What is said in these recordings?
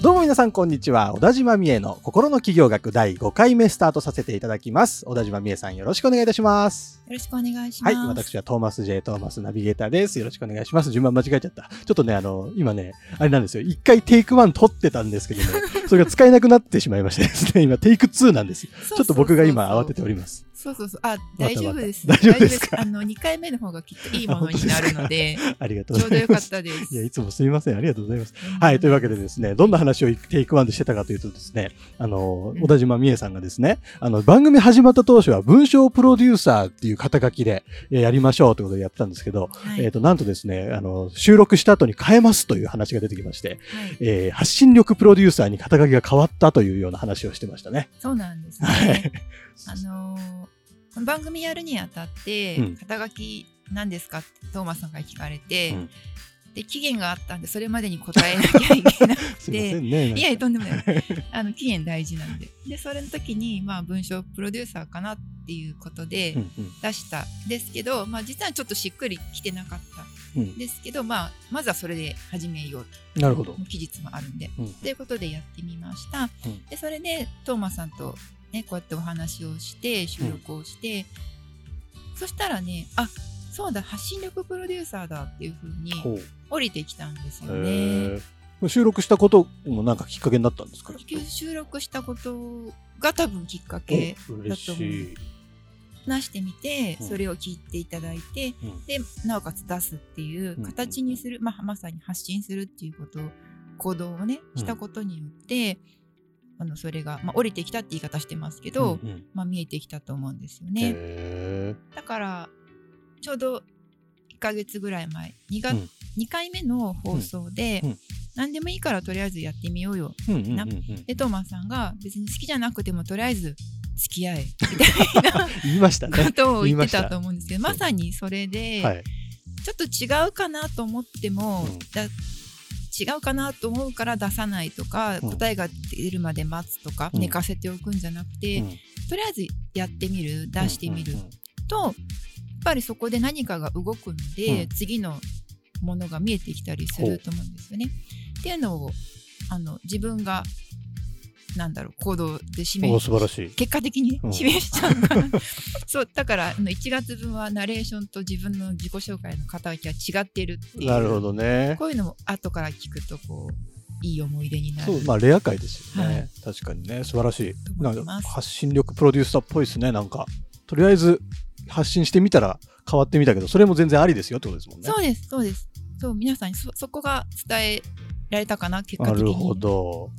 どうも皆さんこんにちは。小田島美恵の心の企業学第5回目スタートさせていただきます。小田島美恵さんよろしくお願いいたします。よろしくお願いします。はい私はトーマス J トーマスナビゲーターです。よろしくお願いします。順番間違えちゃった。ちょっとねあの今ねあれなんですよ。一回テイク1取ってたんですけどね。それが使えなくなってしまいましてですね。今テイク2なんですよ。ちょっと僕が今慌てておりますそうそうそう。あ、大丈夫です。大丈夫ですか？あの、2回目の方がきっといいものになるので、ありがとうちょうどよかっございますたです。いや、いつもすみません。ありがとうございます。はい。というわけでですね、どんな話をテイクワンでしてたかというとですね、あの、うん小田島美恵さんがですね、あの、番組始まった当初は文章プロデューサーっていう肩書きで、えーやりましょうということでやってたんですけど、はい。えっ、と、なんとですね、あの、収録した後に変えますという話が出てきまして、はいえー発信力プロデューサーに肩書きが変わったというような話をしてましたね。そうなんですはねい。。あのーこの番組やるにあたって、うん肩書き何ですかってトーマスさんから聞かれて、うんで、期限があったんで、それまでに答えなきゃいけなくて、んね。いやいや、とんでもない。あの、期限大事なんで。で、それの時に、まあ、文章プロデューサーかなっていうことでうんうん出したんですけど、まあ、実はちょっとしっくりきてなかったうんんですけど、まあ、まずはそれで始めようと。なるほど。期日もあるんで。うんということでやってみました。うんで、それで、トーマさんと、ね、こうやってお話をして、収録をして、そしたらね、あそうだ、発信力プロデューサーだっていうふうに降りてきたんですよね。収録したこともなんかきっかけになったんですか？収録したことが多分きっかけお嬉しい。話してみて、うん。それを聞いていただいて、うん。でなおかつ出すっていう形にする、まあ、まさに発信するっていうこと行動をねうん。したことによって、あのそれが、まあ、降りてきたって言い方してますけど、うんうん。まあ、見えてきたと思うんですよね。へだからちょうど1ヶ月ぐらい前 2, が、うん。2回目の放送で、うん。うん。何でもいいからとりあえずやってみようよ。ーうんうんうん。なうんでトーマスさんが別に好きじゃなくてもとりあえず付き合えみたいな 言いましたこね。とを言ってたたと思うんですけどまさにそれで、はい。ちょっと違うかなと思っても、うん。だ違うかなと思うから出さないとか、うん。答えが出るまで待つとか、うん。寝かせておくんじゃなくて、うん。とりあえずやってみる出してみる、とやっぱりそこで何かが動くので、うん。次のものが見えてきたりすると思うんですよね。っていうのをあの自分がなんだろう行動で示素晴らしい。結果的にうん示しちゃう から、そうだからあの1月分はナレーションと自分の自己紹介の肩書きは違っているっていうなるほどね。こういうのも後から聞くとこういい思い出になるそう、まあレア回ですよね。はい確かにね、素晴らしい。なんか発信力プロデューサーっぽいですね。なんかとりあえず発信してみたら変わってみたけど、それも全然ありですよってことですもんね。そうですそうですそう皆さんにそそこが伝えられたかな結果的になるほど。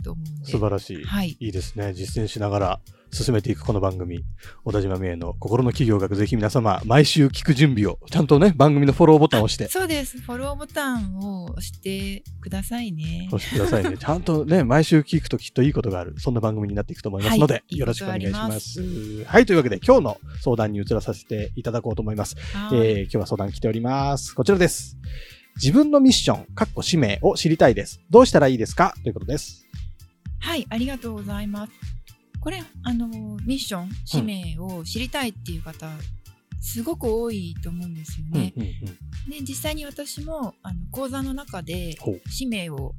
素晴らしい。はいいいですね。実践しながら進めていくこの番組、小田島美恵の心の企業学、ぜひ皆様、毎週聞く準備を、ちゃんとね、番組のフォローボタンを押して、そうですフォローボタンを押してくださいね押してくださいね。ちゃんとね、毎週聞くときっといいことがある、そんな番組になっていくと思いますので、はいよろしくお願いしま。いいことありますはい、というわけで、今日の相談に移らさせていただこうと思います。えー今日は相談来ております。こちらです。自分のミッション、かっこ使命を知りたいです。どうしたらいいですか？ということです。はい、ありがとうございます。これ、あの、ミッション、使命を知りたいっていう方、すごく多いと思うんですよね。うんうんうんで、実際に私も、あの、講座の中で、使命を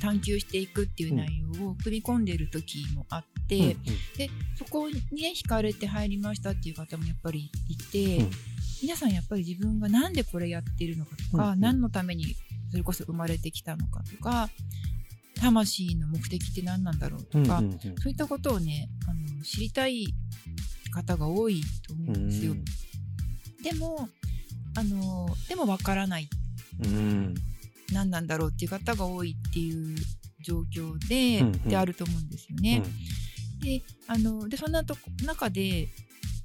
探求していくっていう内容を組み込んでいる時もあって、うんうんで、そこにね、惹かれて入りましたっていう方もやっぱりいて、うん皆さんやっぱり自分がなんでこれやってるのかとか、うんうん。何のためにそれこそ生まれてきたのかとか、魂の目的って何なんだろうとか、うんうんうん。そういったことをねあの知りたい方が多いと思うんですよ。でもあのでもわからない。うん。何なんだろうっていう方が多いっていう状況で,、うんうん。であると思うんですよね。であのでそんなとこ中で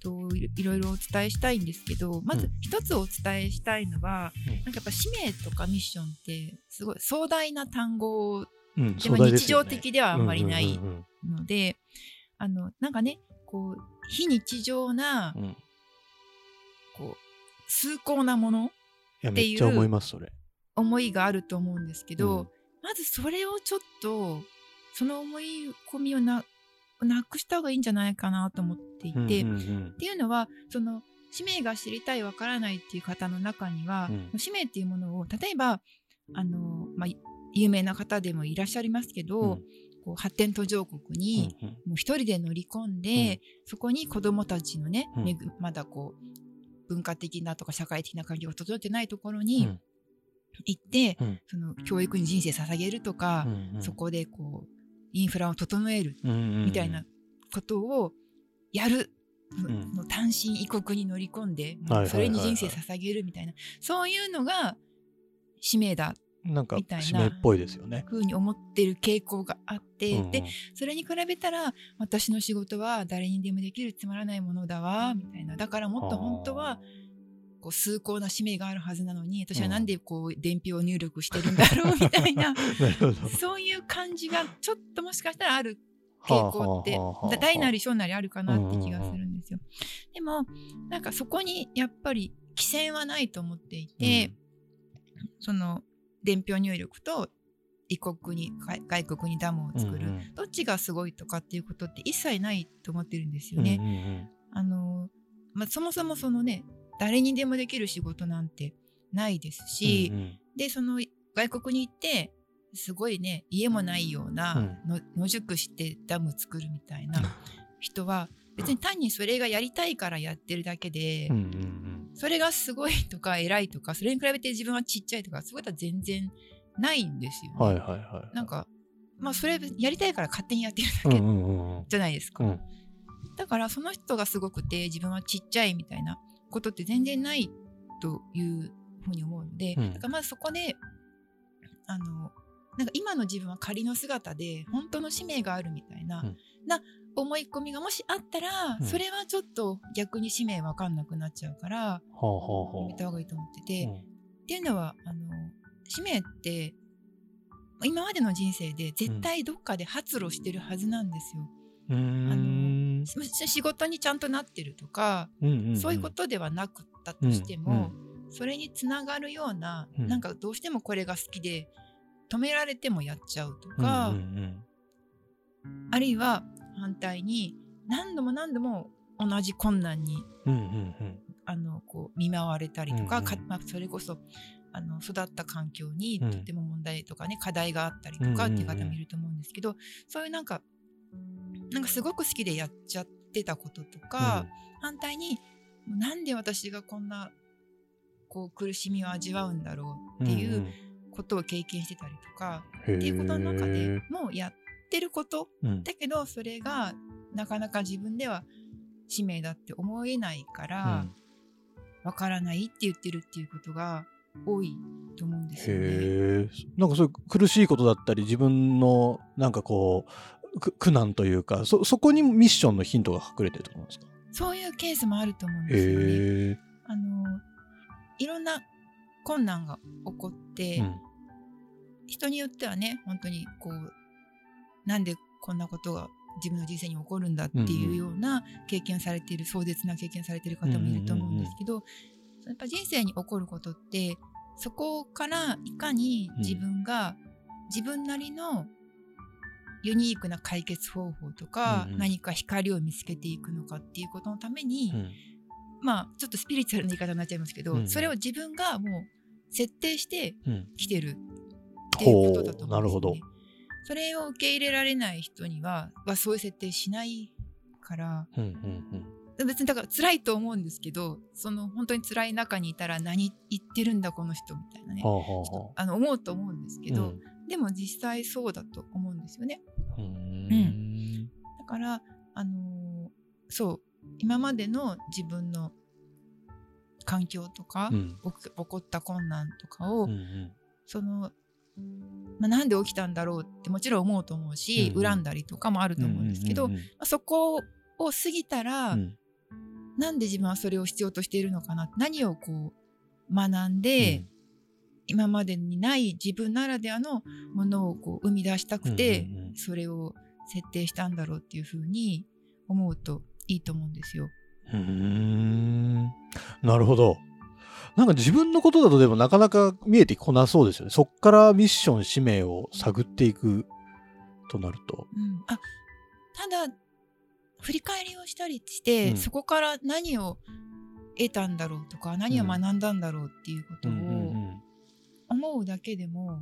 といろいろいろお伝えしたいんですけどまずうん。一つお伝えしたいのは、うん。なんかやっぱ使命とかミッションってすごい壮大な単語うんでも日常的ではあんまりないので、あのなんかねこう非日常なうん。いこう崇高なものや、っていう思いがあると思うんですけど、うん。まずそれをちょっとその思い込みをななくした方がいいんじゃないかなと思っていて、うんっうん。ていうのはその使命が知りたいわからないっていう方の中には、うん。使命っていうものを例えばあの、まあ、有名な方でもいらっしゃいますけど、うん。こう発展途上国に、一人で乗り込んで、そこに子どもたちのね、うん。まだこう文化的なとか社会的な環境が整ってないところうにん。行って、うん。その教育に人生捧げるとかう、ん。そこでこうインフラを整えるうんうんみたいなことをやる。ん。の単身異国に乗り込んで、それに人生捧げるみたいな。そういうのが使命だ。なんかみたいな。使命っぽいですよね。ふうに思ってる傾向があって、うんうん。でそれに比べたら私の仕事は誰にでもできるつまらないものだわみたいな。だからもっと本当はこう崇高な使命があるはずなのに私はなんでこう伝票を入力してるんだろうみたいな なるほど。そういう感じがちょっともしかしたらある傾向って大なり小なりあるかなって気がするんですよ。でもなんかそこにやっぱり規制はないと思っていて、その伝票入力と異国に外外国にダムを作る、うんうんどっちがすごいとかっていうことって一切ないと思ってるんですうんよね。うんうんあのまあ、そもそもそのね誰にでもできる仕事なんてないですし、うんうん。でその外国に行ってすごいね家もないような、の野宿してダム作るみたいな人は別に単にそれがやりたいからやってるだけで、うんうんそれがすごいとか偉いとかそれに比べて自分はちっちゃいとかそういうことは全然ないんですよね。うんはいはいはい。なんかまあそれやりたいから勝手にやってるうんうだけんうんうん。じゃないですか。うん。だからその人がすごくて自分はちっちゃいみたいなことって全然ないというふうに思うので、うん。だからまずそこであのなんか今の自分は仮の姿で本当の使命があるみたいな,、うん。な思い込みがもしあったら、うん。それはちょっと逆に使命わかんなくなっちゃうからはあはあはやめた方がいいと思ってて、あっていうのはあの使命って今までの人生で絶対どっかで発露してるはずなんですよ。うん。うーんし仕事にちゃんとなってるとか、うんうんうん。そういうことではなくったとしても、それにつながるような、うん。なんかどうしてもこれが好きで止められてもやっちゃうとうんか、うんうん。あるいは反対に何度も何度も同じ困難にうんうんうん。あのこう見舞われたりとか,うんうん。か、まあ、それこそあの育った環境にうんとても問題とかね、課題があったりとかっていう方もいると思うんですけど、そういうなんかなんかすごく好きでやっちゃってたこととか、反対になんで私がこんなこう苦しみを味わうんだろうっていうことを経験してたりとか、っっていうことの中でもうやってることうん。だけどそれがなかなか自分では使命だって思えないからわ、からないって言ってるっていうことが多いと思うんですよね。なんかそういう苦しいことだったり自分のなんかこうく苦難というかそそこにミッションのヒントが隠れてると思うんですか？そういうケースもあると思うんですよね。あのいろんな困難が起こって、うん。人によってはね本当にこうなんでこんなことが自分の人生に起こるんだっていうような経験されている、壮絶な経験されている方もいると思うんですけど、やっぱ人生に起こることってそこからいかに自分が自分なりのユニークな解決方法とか、うんうん。何か光を見つけていくのかっていうことのために、うん。まあちょっとスピリチュアルな言い方になっちゃいますけど、うん。うんそれを自分がもう設定してうん。来てるっていうことだと思うんですそれを受け入れられない人にははそういう設定しないからうんうん別にだから辛いと思うんですけどその本当に辛い中にいたら何言ってるんだこの人みたいなねあの思うと思うんですけど、うん。でも実際そうだと思うんですよね。うーん。だからあのーそう今までの自分の環境とか、うん。起こった困難とかを、うんうん。その、まあ、なんで起きたんだろうってもちろん思うと思うし、うんうん。恨んだりとかもあると思うんですけど、まあ、そこを過ぎたら、うん。なんで自分はそれを必要としているのかな何をこう学んで、今までにない自分ならではのものをこう生み出したくて、それを設定したんだろうっていうふうに思うといいと思うんですよ。うーん。なるほど。なんか自分のことだとでもなかなか見えてこなそうですよね。そっからミッション、使命を探っていくとなると。うん、あただ振り返りをしたりして、うんそこから何を得たんだろうとか何を学んだんだろうっていうことを思うだけでも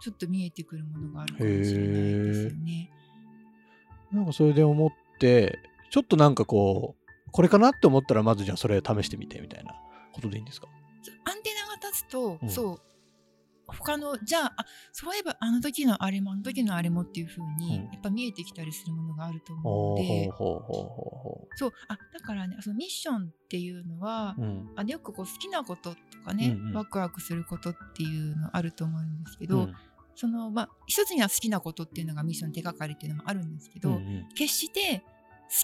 ちょっと見えてくるものがあるかもしれないですよね。なんかそれで思って、ちょっとなんかこう、これかなって思ったらまずじゃあそれ試してみてみたいなことでいいんですか？アンテナが立つと、うんそう他のじゃああそういえばあの時のあれもあの時のあれもっていう風に、うん。やっぱ見えてきたりするものがあると思うのでそうあだからねそのミッションっていうのは、う。うん。あよくこう好きなこととかね、うんうん。ワクワクすることっていうのあると思うんですけど、うん。そのまあ一つには好きなことっていうのがミッション手がかりっていうのもあるんですけど、うんうん。決して好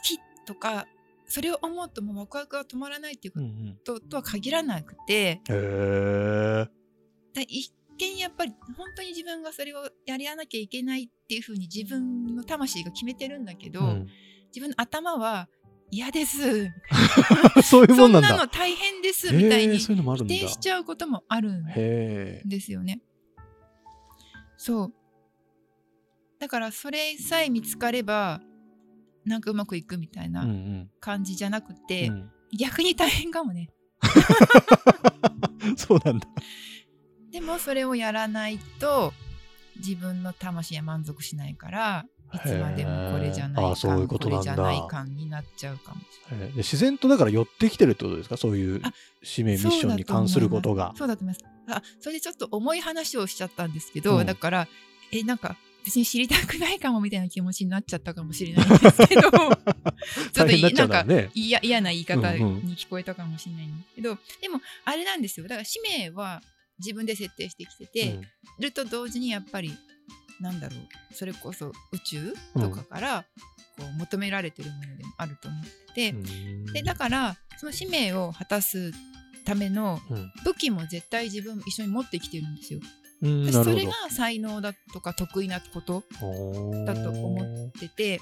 きとかそれを思うともうワクワクが止まらないっていうこととは限らなくて、見やっぱり本当に自分がそれをやりやなきゃいけないっていうふうに自分の魂が決めてるんだけど、うん自分の頭は嫌です そういうもそんんなんだ。なの大変ですみたいに否。定しちゃうこともあるん。ですよね。そう。だからそれさえ見つかればなんかうまくいくみたいうんう。なん感じじゃなくて、うん逆に大変かもね。そうなんだ。でもそれをやらないと自分の魂は満足しないからいつまでもこれじゃないへーあそういう感これじゃない感になっちゃうかもしれない。自然とだから寄ってきてるってことですか？そういうあ使命ミッションに関することが。そうだと思います。あそれでちょっと重い話をしちゃったんですけど、うんだからえなんか別に知りたくないかもみたいな気持ちになっちゃったかもしれないんですけど ちょっとなんか。嫌嫌な言い方うんうんに聞こえたかもしれないんですけど、でもあれなんですよだから使命は自分で設定してきてて、ると同時にやっぱりなんだろうそれこそ宇宙とかからこう求められてるものでもあると思ってて、うん。でだからその使命を果たすためのうん。武器も絶対自分一緒に持ってきてるんですよ。うそれが才能だとか得意なことど。だと思ってて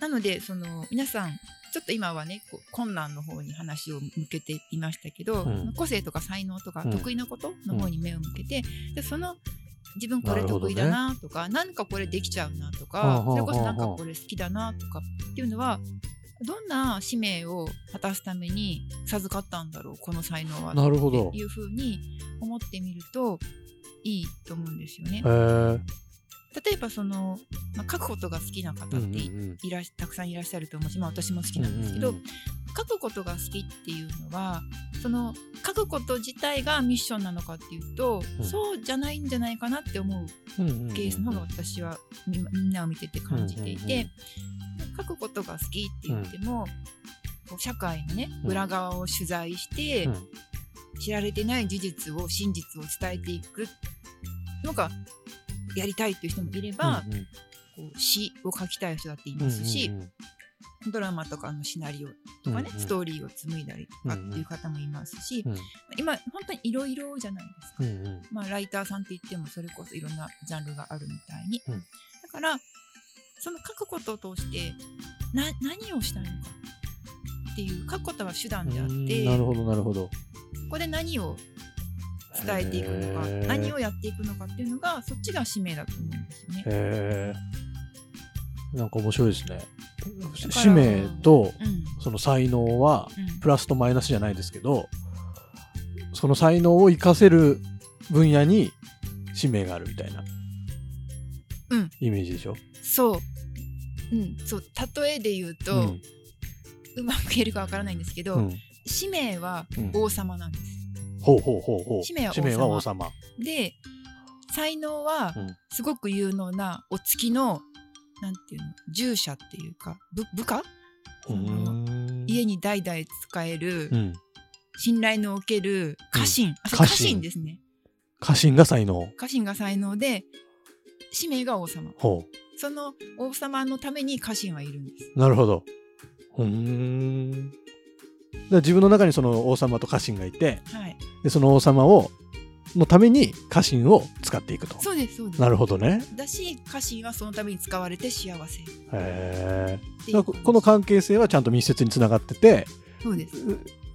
なのでその皆さんちょっと今はね困難の方に話を向けていましたけど、うん。個性とか才能とかうん。得意なことの方に目を向けて、でその自分これ得意だなとか、なんかこれできちゃうなとか、それこそなんかこれ好きだなとかっていうのはどんな使命を果たすために授かったんだろうこの才能はなるほど。っていうふうに思ってみるといいと思うんですよね。へえ。例えばその、まあ、書くことが好きな方ってい,、うんうん。たくさんいらっしゃると思うし、まあ、私も好きなんですけど、うんうん書くことが好きっていうのはその書くこと自体がミッションなのかっていうと、うん。そうじゃないんじゃないかなって思うケースの方が私はみみんなを見てて感じていて、書くことが好きって言っても、こう社会のねうん。裏側を取材して、うん。知られてない事実を真実を伝えていく。のがやりたいっていう人もいれば、うんうん。こう詩を書きたい人だっていますし、うんうんドラマとかのシナリオとかね、うんうん。ストーリーを紡いだりとかっていう方もいますし、うん。今本当にいろいろじゃないですか。うんうん。まあ、ライターさんって言ってもそれこそいろんなジャンルがあるみたいに、うん。だからその書くことを通してな何をしたいのかっていう書くことは手段であっうんてなるほどなるほど。ここで何を伝えていくのか何をやっていくのかっていうのがそっちが使命だと思うんですよね。へえ。なんか面白いですね。使命とうんその才能はうんプラスとマイナスじゃないですけど、その才能を活かせる分野に使命があるみたいな、うんイメージでしょ？そう、うん、そう例えで言うと、うんうまく言えるかわからないんですけど、うん使命はうん王様なんです。ほうほうほうほう。使命は王様。で才能はうんすごく有能なお付きのなんていうの従者っていうか部部下？家に代々使える、うん。信頼のおける家臣、う家家臣臣ですね家臣が才能。家臣が才能で使命が王様ほその王様のために家臣はいるんですう。なるほど。うーん。自分の中にその王様と家臣がいて、はいでその王様をのために家臣を使っていくと。そうですそうですなるほどね。だし家臣はそのために使われて幸せっへえ。この関係性はちゃんと密接につながってて、そうです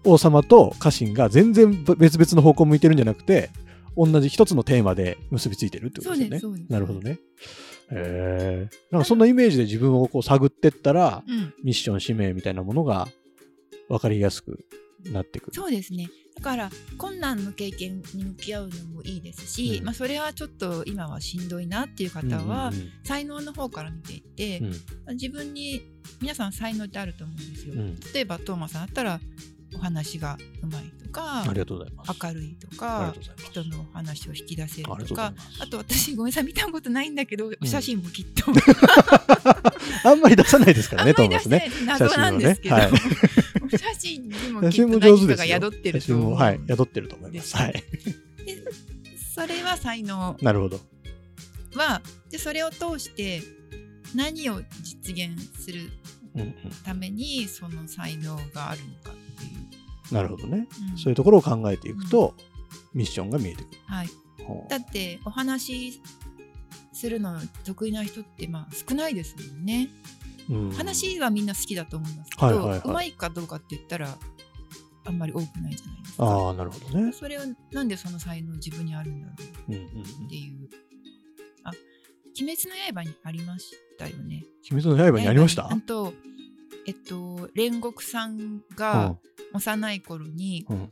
王様と家臣が全然別々の方向を向いてるんじゃなくて、同じ一つのテーマで結びついてるってことですよね。そうですなるほどね。へえ。なんかそんなイメージで自分をこう探ってったら、うんミッション、使命みたいなものが分かりやすくなってくる。そうですねだから困難の経験に向き合うのもいいですし、うん。まあ、それはちょっと今はしんどいなっていう方は、才能の方から見ていって、うん。自分に皆さん才能ってあると思うんですよ。うん。例えばトーマさんだったらお話がうまいとかありがとうございます。明るいとか。人の話を引き出せるととかあと私ごめんなさい見たことないんだけど、お写真もきっと あんまり出さないですからね、トーマスね。謎なんですけど、写真をね お写真にも写きっと何か。が宿ってるとはい、宿ってると思います。はい。でそれは才能なるほど。はでそれを通して何を実現する。ためにその才能があるのかなるほどね。うん。そういうところを考えていくと、ミッションが見えてくる。はい、だってお話しするの得意な人ってまあ少ないですもんね、うん。話はみんな好きだと思いますけど、はいはいはい。うまいかどうかって言ったらあんまり多くないじゃないですか。ああ、なるほどね。それをなんでその才能自分にあるんだろうう。んうんうん。っていうあ鬼滅の刃にありましたよね。鬼滅の刃にありました？あとえっと煉獄さんうがん。幼い頃にうん。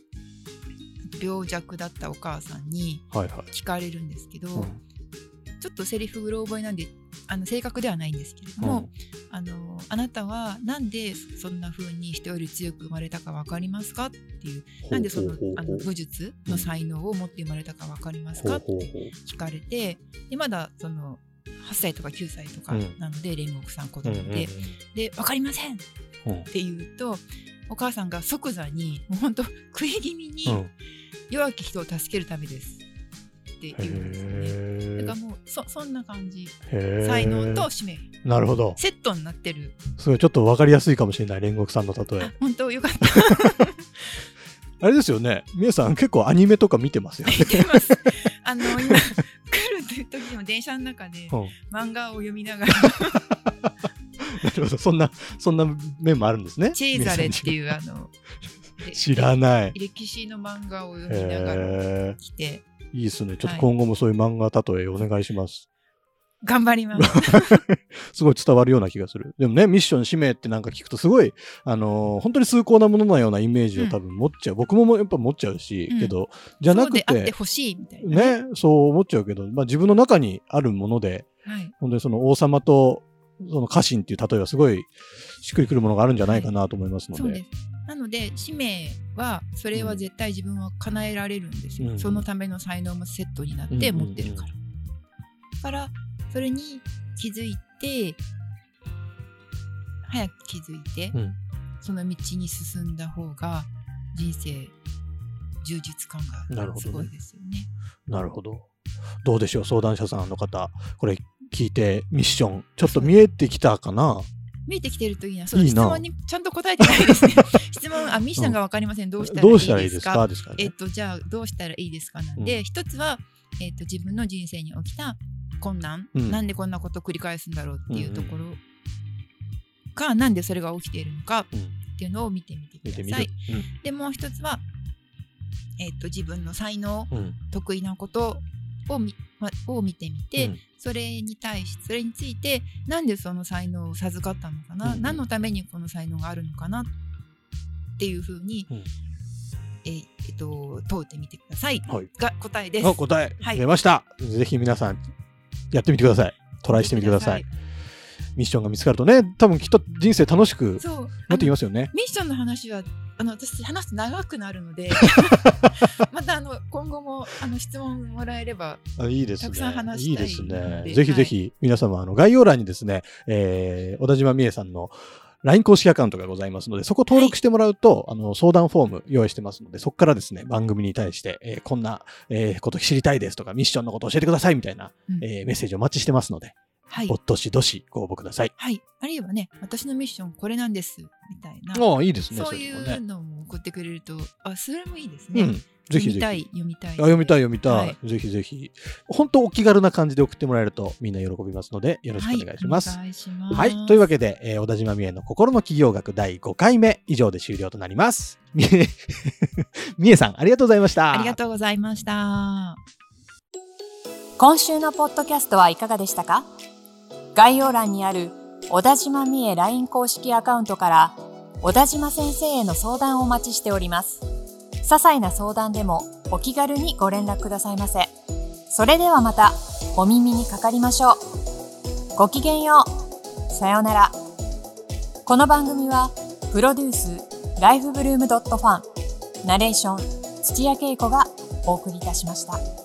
病弱だったお母さんにはいはい。聞かれるんですけど、うん。ちょっとセリフうろ覚えなんであの正確ではないんですけれども、あのあなたはなんでそんな風に人より強く生まれたか分かりますかっていうなんでそのあの武術の才能を持って生まれたか分かりますかって聞かれてでまだその8歳とか9歳とかうん。なので煉獄さん子供ううんうん。で、で分かりません。っう。んて言うとお母さんが即座にもうほんと食い気味にうん。弱き人を助けるためです。って言うんですよね。へだからもうそそんな感じ。え。才能と使命。なるほど。セットになってる。すごいちょっと分かりやすいかもしれない、煉獄さんの例あえ。本当？よかった。あれですよね。皆さん結構アニメとか見てますよね。見てますあの今 来る時にも電車の中でうん漫画を読みながら なるほど。そんな、そんな面もあるんですね。チェーザレってう。いうあので 知らない。歴史の漫画を読みながらへ来てえ。いいですね。ちょっと今後もそういう漫画例えお願いします。頑張ります。すごい伝わるような気がする。でもね、ミッション、使命ってなんか聞くとすごい、あのー本当に崇高なもののようなイメージを多分持っちゃう。僕もやっぱ持っちゃうし、うんけど、じゃなくそうであってて、ほしいみたいな。ね、そう思っちゃうけど、まあ自分の中にあるもので、はい。本当にその王様とその家臣っていう例えはすごいしっくりくるものがあるんじゃないかなと思いますので。そうです。なので使命はそれは絶対自分は叶えられるんですよ。うんそのための才能もセットになって持ってるから。だからそれに気づいて早く気づいて、うんその道に進んだ方が人生充実感がすごいですよね。なるほど。どうでしょう、相談者さんの方。これ聞いてミッション、ちょっと見えてきたかな？見えてきてるといいな。そういいな質問にちゃんと答えてないですね。質問、あ、ミシさんがわかりません。どうしたらいいどうしたらいいですすかですか？らね。えっと、じゃあどうしたらいいですかなんで、うん一つは、えっと、自分の人生に起きた困難、うん。なんでこんなことを繰り返すんだろうっていうところ？か、なんでそれが起きているのかうん。っていうのを見てみてください。。でもう一つは、えっと、自分の才能うん。うん得意なことをみ、ま、を見てみて、うん。それに対しそれについてなんでその才能を授かったのかな、うん何のためにこの才能があるのかな？っていうふうに、うん。えーえっと問うてみてください。はい。が答えです。あ答え、はい。出ました。ぜひ皆さんやってみてください。トライしてみてくださいや。ミッションが見つかるとね、多分きっと人生楽しくなってきますよね。ミッションの話はあの私話すと長くなるので またあの今後もあの質問もらえればあいいですね。たくさん話したいいですねぜひぜひ皆様、あの概要欄にですね、えー小田島美恵さんの LINE 公式アカウントがございますので、そこ登録してもらうと、あの相談フォーム用意してますので、そこからですね、番組に対して、えーこんな、えーこと知りたいですとか、ミッションのこと教えてくださいみたいな、うんえーメッセージをお待ちしてますので、はいおっとしどしご応募ください。はいあるいはね私のミッションこれなんですみたいなああ、いいですね。そういうのも送ってくれるとあそれもいいですね。うん。ぜひぜひ。読みたい、読みたい。あ読みたい読みたい、はいぜひぜひ。本当お気軽な感じで送ってもらえるとみんな喜びますのでよろしくお願いします。はい、い。はい。というわけで、えー小田島美恵の心の企業学第5回目以上で終了となります。みえ、みえさん、ありがとうございました。ありがとうございました。今週のポッドキャストはいかがでしたか？概要欄にある小田島美恵 LINE 公式アカウントから小田島先生への相談をお待ちしております。些細な相談でもお気軽にご連絡くださいませ。それではまたお耳にかかりましょう。ごきげんよう。さようなら。この番組はプロデュースライフブルームドットファンナレーション土屋恵子がお送りいたしました。